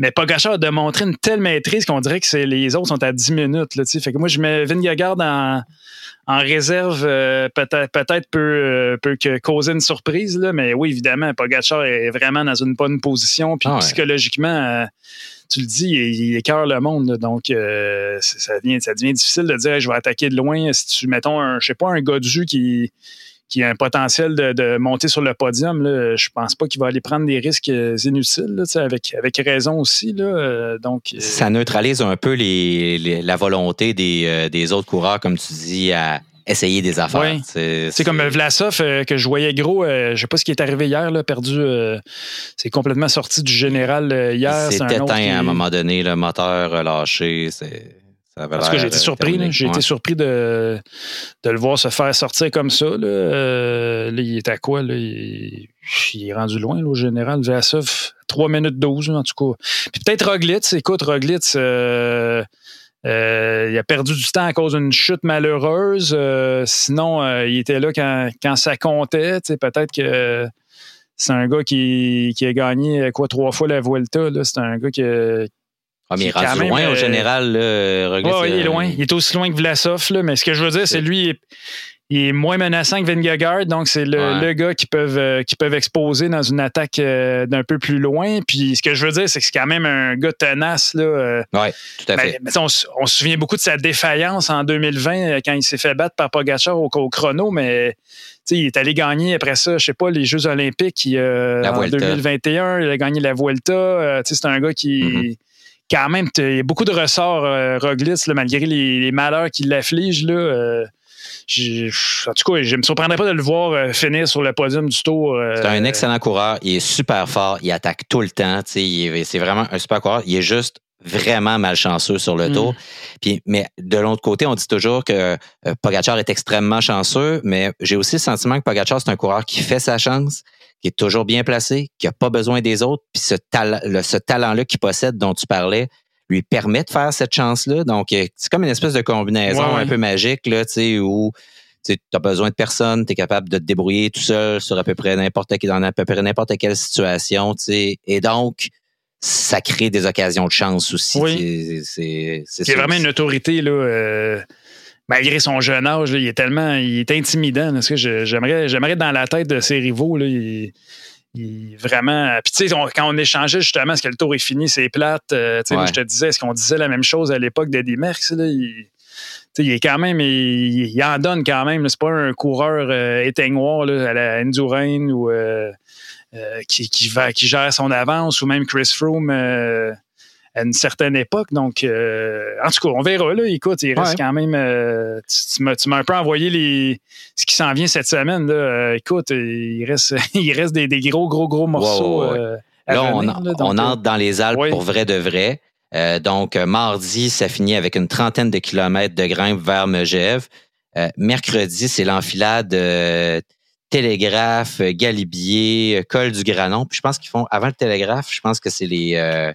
Mais Pogacar a démontré une telle maîtrise qu'on dirait que les autres sont à 10 minutes. Là, fait que moi, je mets Vingegaard en, en réserve. Euh, peut-être peut, peut, euh, peut que causer une surprise, là, mais oui, évidemment, Pogacar est vraiment dans une bonne position. Puis ah psychologiquement, euh, tu le dis, il, écœure le monde. donc, ça, devient, ça devient difficile de dire je vais attaquer de loin. Si tu, mettons, un, je sais pas, un qui qui a un potentiel de, monter sur le podium, là, je pense pas qu'il va aller prendre des risques euh, inutiles, avec, avec raison aussi. Là, euh, donc, euh, Ça neutralise un peu les, la volonté des, des, autres coureurs, comme tu dis, à essayer des affaires. C'est comme Vlasov que je voyais gros, je sais pas ce qui est arrivé hier, là, perdu, c'est complètement sorti du général hier. C'est éteint à un moment donné, le moteur relâché, Parce que j'ai été surpris. J'ai été surpris de, de, le voir se faire sortir comme ça. Là, euh, il est à quoi? Là? Il, est rendu loin au général. Vassov, 3 minutes 12 en tout cas. Puis peut-être Roglitz. Écoute, Roglitz, euh, euh, il a perdu du temps à cause d'une chute malheureuse. sinon, il était là quand, quand ça comptait. Peut-être que c'est un gars qui, qui, a gagné quoi trois fois la Vuelta. C'est un gars qui, ah, mais il est rendu loin au euh, général. Là, il est loin. Il est aussi loin que Vlasov. Là, mais ce que je veux dire, c'est lui, il est moins menaçant que Vingegaard, donc c'est le, gars qui peuvent, euh, qui peuvent exposer dans une attaque euh, d'un peu plus loin. Puis ce que je veux dire, c'est que c'est quand même un gars tenace. Là, oui, tout à fait. on, se souvient beaucoup de sa défaillance en 2020 quand il s'est fait battre par Pogacar au, chrono, mais il est allé gagner après ça, je sais pas, les Jeux olympiques en 2021. Il a gagné la Vuelta. c'est un gars qui... Mm-hmm quand même, il y a beaucoup de ressorts euh, Roglic, malgré les, malheurs qui l'affligent. Là, euh, en tout cas, je ne me surprendrais pas de le voir euh, finir sur le podium du tour. c'est un excellent coureur. Il est super fort. Il attaque tout le temps. C'est vraiment un super coureur. Il est juste vraiment malchanceux sur le mm. tour. Puis, mais de l'autre côté, on dit toujours que Pogacar est extrêmement chanceux, mais j'ai aussi le sentiment que Pogacar, c'est un coureur qui fait sa chance, qui est toujours bien placé, qui n'a pas besoin des autres, puis ce, talent, ce talent-là qu'il possède, dont tu parlais, lui permet de faire cette chance-là. Donc, euh, c'est comme une espèce de combinaison un peu magique, là, tu sais, où tu as besoin de personne, tu es capable de te débrouiller tout seul sur à peu près n'importe dans à peu près n'importe quelle situation, tu sais. Et donc, ça crée des occasions de chance aussi. Oui. C'est vraiment une autorité, là. Euh, malgré son jeune âge, il est tellement il est intimidant. que j'aimerais, j'aimerais être dans la tête de ses rivaux. Là, il, vraiment. Puis tu sais, quand on échangeait justement, est-ce que le tour est fini, c'est plate. Euh, je te disais, est-ce qu'on disait la même chose à l'époque d'Eddie Merckx? Là, il, il est quand même, il, en donne quand même. C'est pas un coureur euh, éteignoir à la Endurain ou euh, qui, va, qui gère son avance ou même Chris Froome à une certaine époque. Donc, euh, en tout cas, on verra. Là. Écoute, il reste quand même. Euh, tu, m'as un peu envoyé les, ce qui s'en vient cette semaine. Là. Euh, écoute, il reste, il reste des, gros, gros, gros morceaux. là, on, entre dans les Alpes pour vrai de vrai. donc, mardi, ça finit avec une trentaine de kilomètres de grimpe vers Megève. mercredi, c'est l'enfilade Télégraphe, Galibier, Col du Granon. Puis je pense qu'ils font, avant le Télégraphe, je pense que c'est les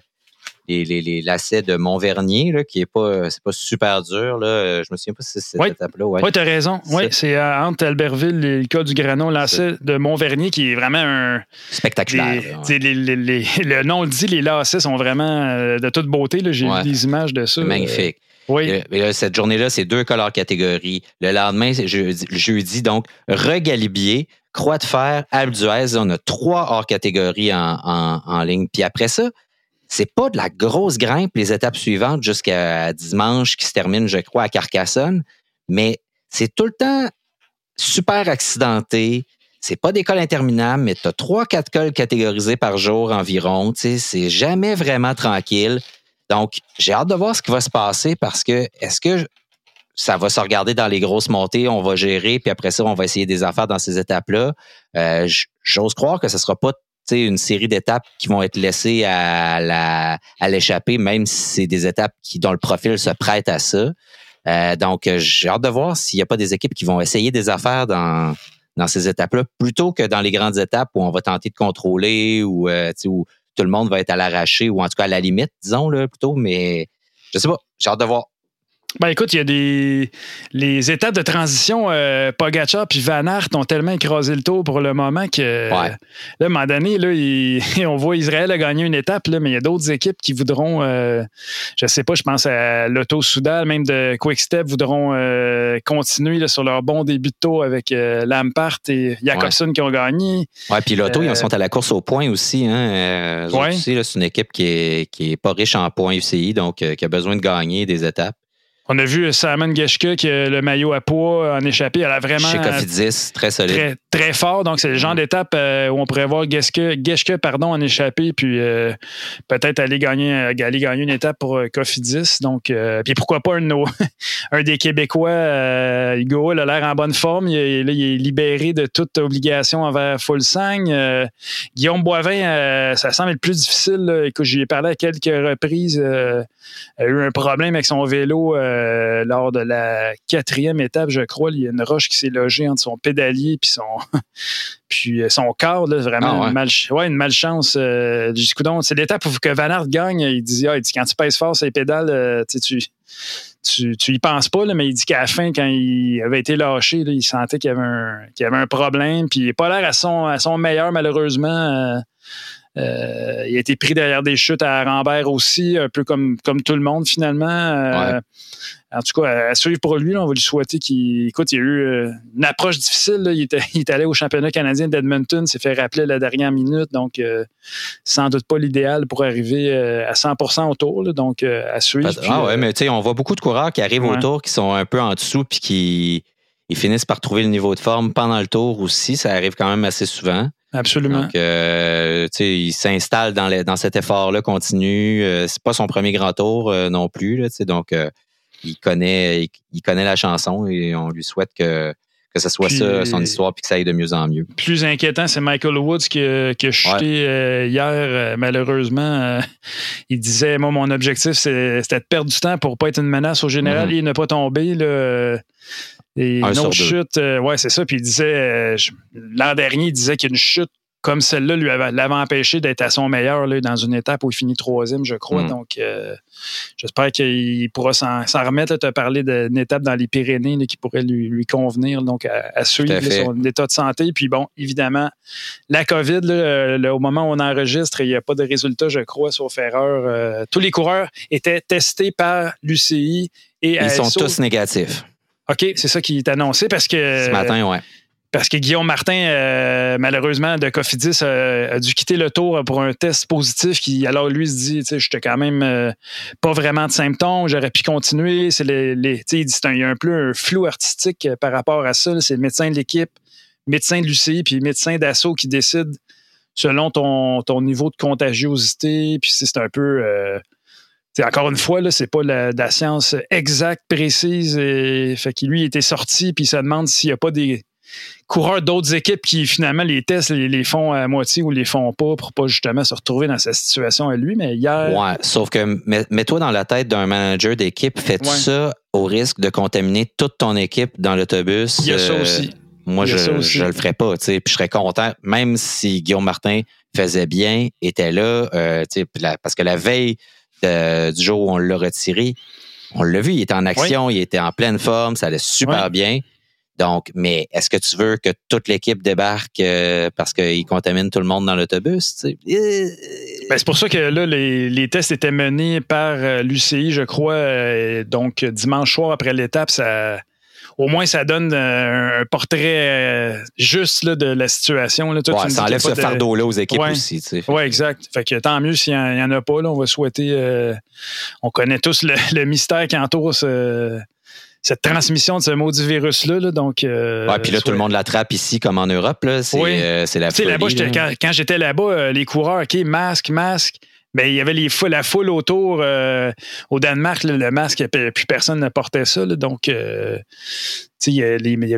les, les, lacets de Montvernier, là, qui est pas, c'est pas super dur. Là. Je me souviens pas si c'est cette étape-là. Oui, ouais, tu as raison. Oui, c'est entre Albertville et le cas du Granon, lacet de Montvernier, qui est vraiment un. Spectaculaire. le nom le dit, les lacets sont vraiment euh, de toute beauté. J'ai vu des images de ça. Magnifique. Oui. cette journée-là, c'est deux cols catégorie. Le lendemain, c'est jeudi, jeudi, donc, regalibier, croix de fer, Alpe d'Huez. On a trois hors catégories en, en, en ligne. Puis après ça, c'est pas de la grosse grimpe les étapes suivantes jusqu'à dimanche qui se termine, je crois, à Carcassonne, mais c'est tout le temps super accidenté. C'est pas des cols interminables, mais tu trois, quatre cols catégorisés par jour environ. C'est jamais vraiment tranquille. Donc, j'ai hâte de voir ce qui va se passer parce que est-ce que ça va se regarder dans les grosses montées, on va gérer, puis après ça, on va essayer des affaires dans ces étapes-là? Euh, j'ose croire que ce sera pas une série d'étapes qui vont être laissées à la à l'échappée, même si c'est des étapes qui dont le profil se prête à ça. donc, j'ai hâte de voir s'il n'y a pas des équipes qui vont essayer des affaires dans, dans ces étapes-là, plutôt que dans les grandes étapes où on va tenter de contrôler ou où tout le monde va être à l'arraché ou en tout cas à la limite, disons, là, plutôt. Mais je sais pas, j'ai hâte de voir. Ben écoute, il y a des les étapes de transition, euh, Pogacar puis Van Aert ont tellement écrasé le tour pour le moment que là, à un moment donné, là, on voit Israël a gagné une étape, là, mais il y a d'autres équipes qui voudront, euh, je sais pas, je pense à l'Auto Soudal, même de Quickstep, voudront euh, continuer là, sur leur bon début de tour avec euh, Lampart et Jacobson qui ont gagné. Ouais, puis l'Auto, ils sont à la course au point aussi. Hein, ouais. c'est une équipe qui est, qui est pas riche en points UCI, donc qui a besoin de gagner des étapes. On a vu Simon Geschke qui a le maillot à poids en échappé. Elle a vraiment. Chez Cofidis, très solide. Très, très fort. Donc, c'est le genre mm. d'étape euh, où on pourrait voir Geschke, pardon, en échappé, puis euh, peut-être aller gagner, euh, aller gagner une étape pour Cofidis. Donc, puis pourquoi pas un, un des Québécois, Hugo, il a l'air en bonne forme. Il, est, il est libéré de toute obligation envers Fulsang. Guillaume Boivin, ça semble être plus difficile. Écoute, j'y ai parlé à quelques reprises. il a eu un problème avec son vélo euh, lors de la quatrième étape, je crois, il y a une roche qui s'est logée entre son pédalier puis son puis euh, son corps, vraiment ah, une, mal, ouais, une malchance. Euh, c'est l'étape où que Van Aert gagne. Il dit, ah, il dit quand tu pèses fort sur les pédales, euh, tu, tu, tu y penses pas, mais il dit qu'à la fin, quand il avait été lâché, il sentait qu'il y avait un, qu'il y avait un problème. Puis il n'a pas l'air à son, à son meilleur, malheureusement. Euh, il a été pris derrière des chutes à Rambert aussi, un peu comme, comme tout le monde finalement. Euh, en tout cas, à suivre pour lui, on va lui souhaiter qu'il. Écoute, il y a eu euh, une approche difficile. Il, était, il, est allé au championnat canadien d'Edmonton, s'est fait rappeler la dernière minute, donc sans doute pas l'idéal pour arriver à 100% au tour. donc, à suivre. Ah ouais, mais tu sais, on voit beaucoup de coureurs qui arrivent au tour qui sont un peu en dessous puis qui ils finissent par trouver le niveau de forme pendant le tour aussi. Ça arrive quand même assez souvent. Absolument. Donc, euh, il s'installe dans, dans cet effort-là continu. Euh, c'est pas son premier grand tour euh, non plus. Là, donc, euh, il connaît, il, connaît la chanson et on lui souhaite que, que ce soit ça son histoire puis que ça aille de mieux en mieux. Plus inquiétant, c'est Michael Woods qui, qui a chuté hier, malheureusement. il disait Moi, mon objectif, c'était de perdre du temps pour pas être une menace au général. Mm-hmm. Il n'a pas tombé. Là. Et une autre chute, euh, ouais, c'est ça. Puis il disait, euh, l'an dernier, il disait qu'une chute comme celle-là lui l'avait empêché d'être à son meilleur là, dans une étape où il finit troisième, je crois. Mm. Donc, euh, j'espère qu'il pourra s'en remettre. Tu as parlé d'une étape dans les Pyrénées qui pourrait lui, convenir, donc à, suivre son état de santé. Puis bon, évidemment, la COVID, au moment où on enregistre, il n'y a pas de résultat, je crois, sauf erreur. tous les coureurs étaient testés par l'UCI et Ils sont tous négatifs. OK, c'est ça qui est annoncé parce que. Ce matin, ouais. Parce que Guillaume Martin, euh, malheureusement, de Cofidis, euh, a dû quitter le tour pour un test positif. Qui, alors, lui, se dit, tu sais, j'étais quand même euh, pas vraiment de symptômes, j'aurais pu continuer. C'est les, les il dit, il y a un peu un flou artistique par rapport à ça. C'est le médecin de l'équipe, médecin de l'UCI, puis médecin d'assaut qui décide selon ton, ton niveau de contagiosité. Puis c'est un peu encore une fois, ce n'est pas la, la, science exacte, précise. Et, fait lui, il était sorti, puis se demande s'il n'y a pas des coureurs d'autres équipes qui finalement les tests les, font à moitié ou les font pas pour pas justement se retrouver dans sa situation à lui. Mais hier. Ouais, sauf que mets-toi dans la tête d'un manager d'équipe, fais ça au risque de contaminer toute ton équipe dans l'autobus? Il y a ça euh, aussi. Moi, je ne le ferais pas, Puis je serais content, même si Guillaume Martin faisait bien, était là, euh, parce que la veille du jour où on l'a retiré, on l'a vu, il était en action, il était en pleine forme, ça allait super bien. Donc, mais est-ce que tu veux que toute l'équipe débarque euh, parce qu'il contamine tout le monde dans l'autobus? Ben, c'est pour ça que là, les, tests étaient menés par euh, l'UCI, je crois. Euh, donc, dimanche soir après l'étape, ça, au moins, ça donne euh, un portrait euh, juste là, de la situation. Là. ça enlève ce fardeau-là aux équipes aussi. Oui, exact. Fait que tant mieux s'il n'y en, a pas. Là, on va souhaiter. Euh, on connaît tous le, mystère qui entoure cette transmission de ce maudit virus-là. donc, ouais, puis là, tout le monde l'attrape ici comme en Europe. C'est oui. la folie, quand j'étais là-bas, les coureurs, OK, masque, masque. Ben, il y avait les la foule autour. Euh, au Danemark, le masque, plus personne ne portait ça. donc, euh,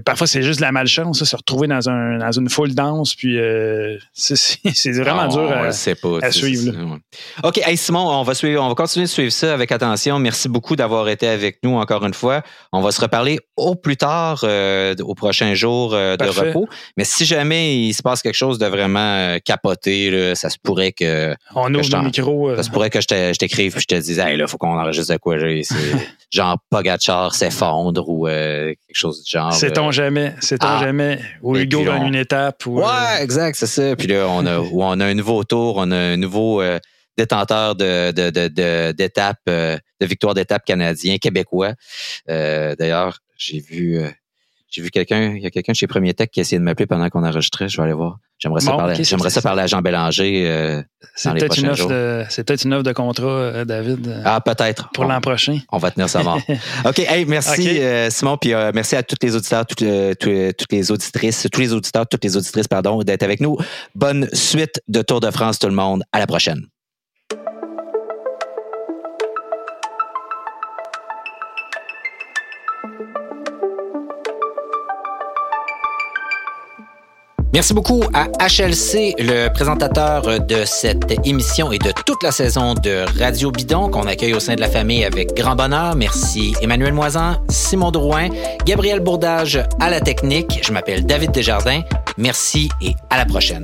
parfois, c'est juste de la malchance, se retrouver dans, un, dans une foule dense, puis euh, c'est vraiment dur à, pas, suivre. OK, hey Simon, on va, suivre, on va continuer de suivre ça avec attention. Merci beaucoup d'avoir été avec nous encore une fois. On va se reparler au plus tard, euh, au prochain jour euh, de repos. Mais si jamais il se passe quelque chose de vraiment capoté, ça se pourrait que. On ouvre le micro. Ça se pourrait que je t'écrive et je te dise, hey, là, faut qu'on enregistre de quoi. genre Pogachar s'effondre ou quelque chose c'est-on euh, jamais, c'est-on ah. jamais. Ou Hugo gagne une étape. ouais, euh, exact, c'est ça. Puis là, on a, on a un nouveau tour, on a un nouveau euh, détenteur de, d'étape, de, de, victoire d'étape canadien, québécois. d'ailleurs, j'ai vu j'ai vu quelqu'un, il y a quelqu'un chez Premier Tech qui a essayé de m'appeler pendant qu'on enregistrait. Je vais aller voir. J'aimerais ça, parler, j'aimerais ça parler à Jean Bélanger euh, c'est peut-être une offre de, C'est peut-être une offre de contrat, euh, David. Euh, ah, peut-être. Pour l'an prochain. On va tenir ça mort. OK. Hey, merci, Simon. Puis merci à tous les auditeurs, toutes, toutes, les auditrices, tous les auditeurs, toutes les auditrices, pardon, d'être avec nous. Bonne suite de Tour de France, tout le monde. À la prochaine. Merci beaucoup à HLC, le présentateur de cette émission et de toute la saison de Radio Bidon qu'on accueille au sein de la famille avec grand bonheur. Merci Emmanuel Moisan, Simon Drouin, Gabriel Bourdage à la technique. Je m'appelle David Desjardins. Merci et à la prochaine.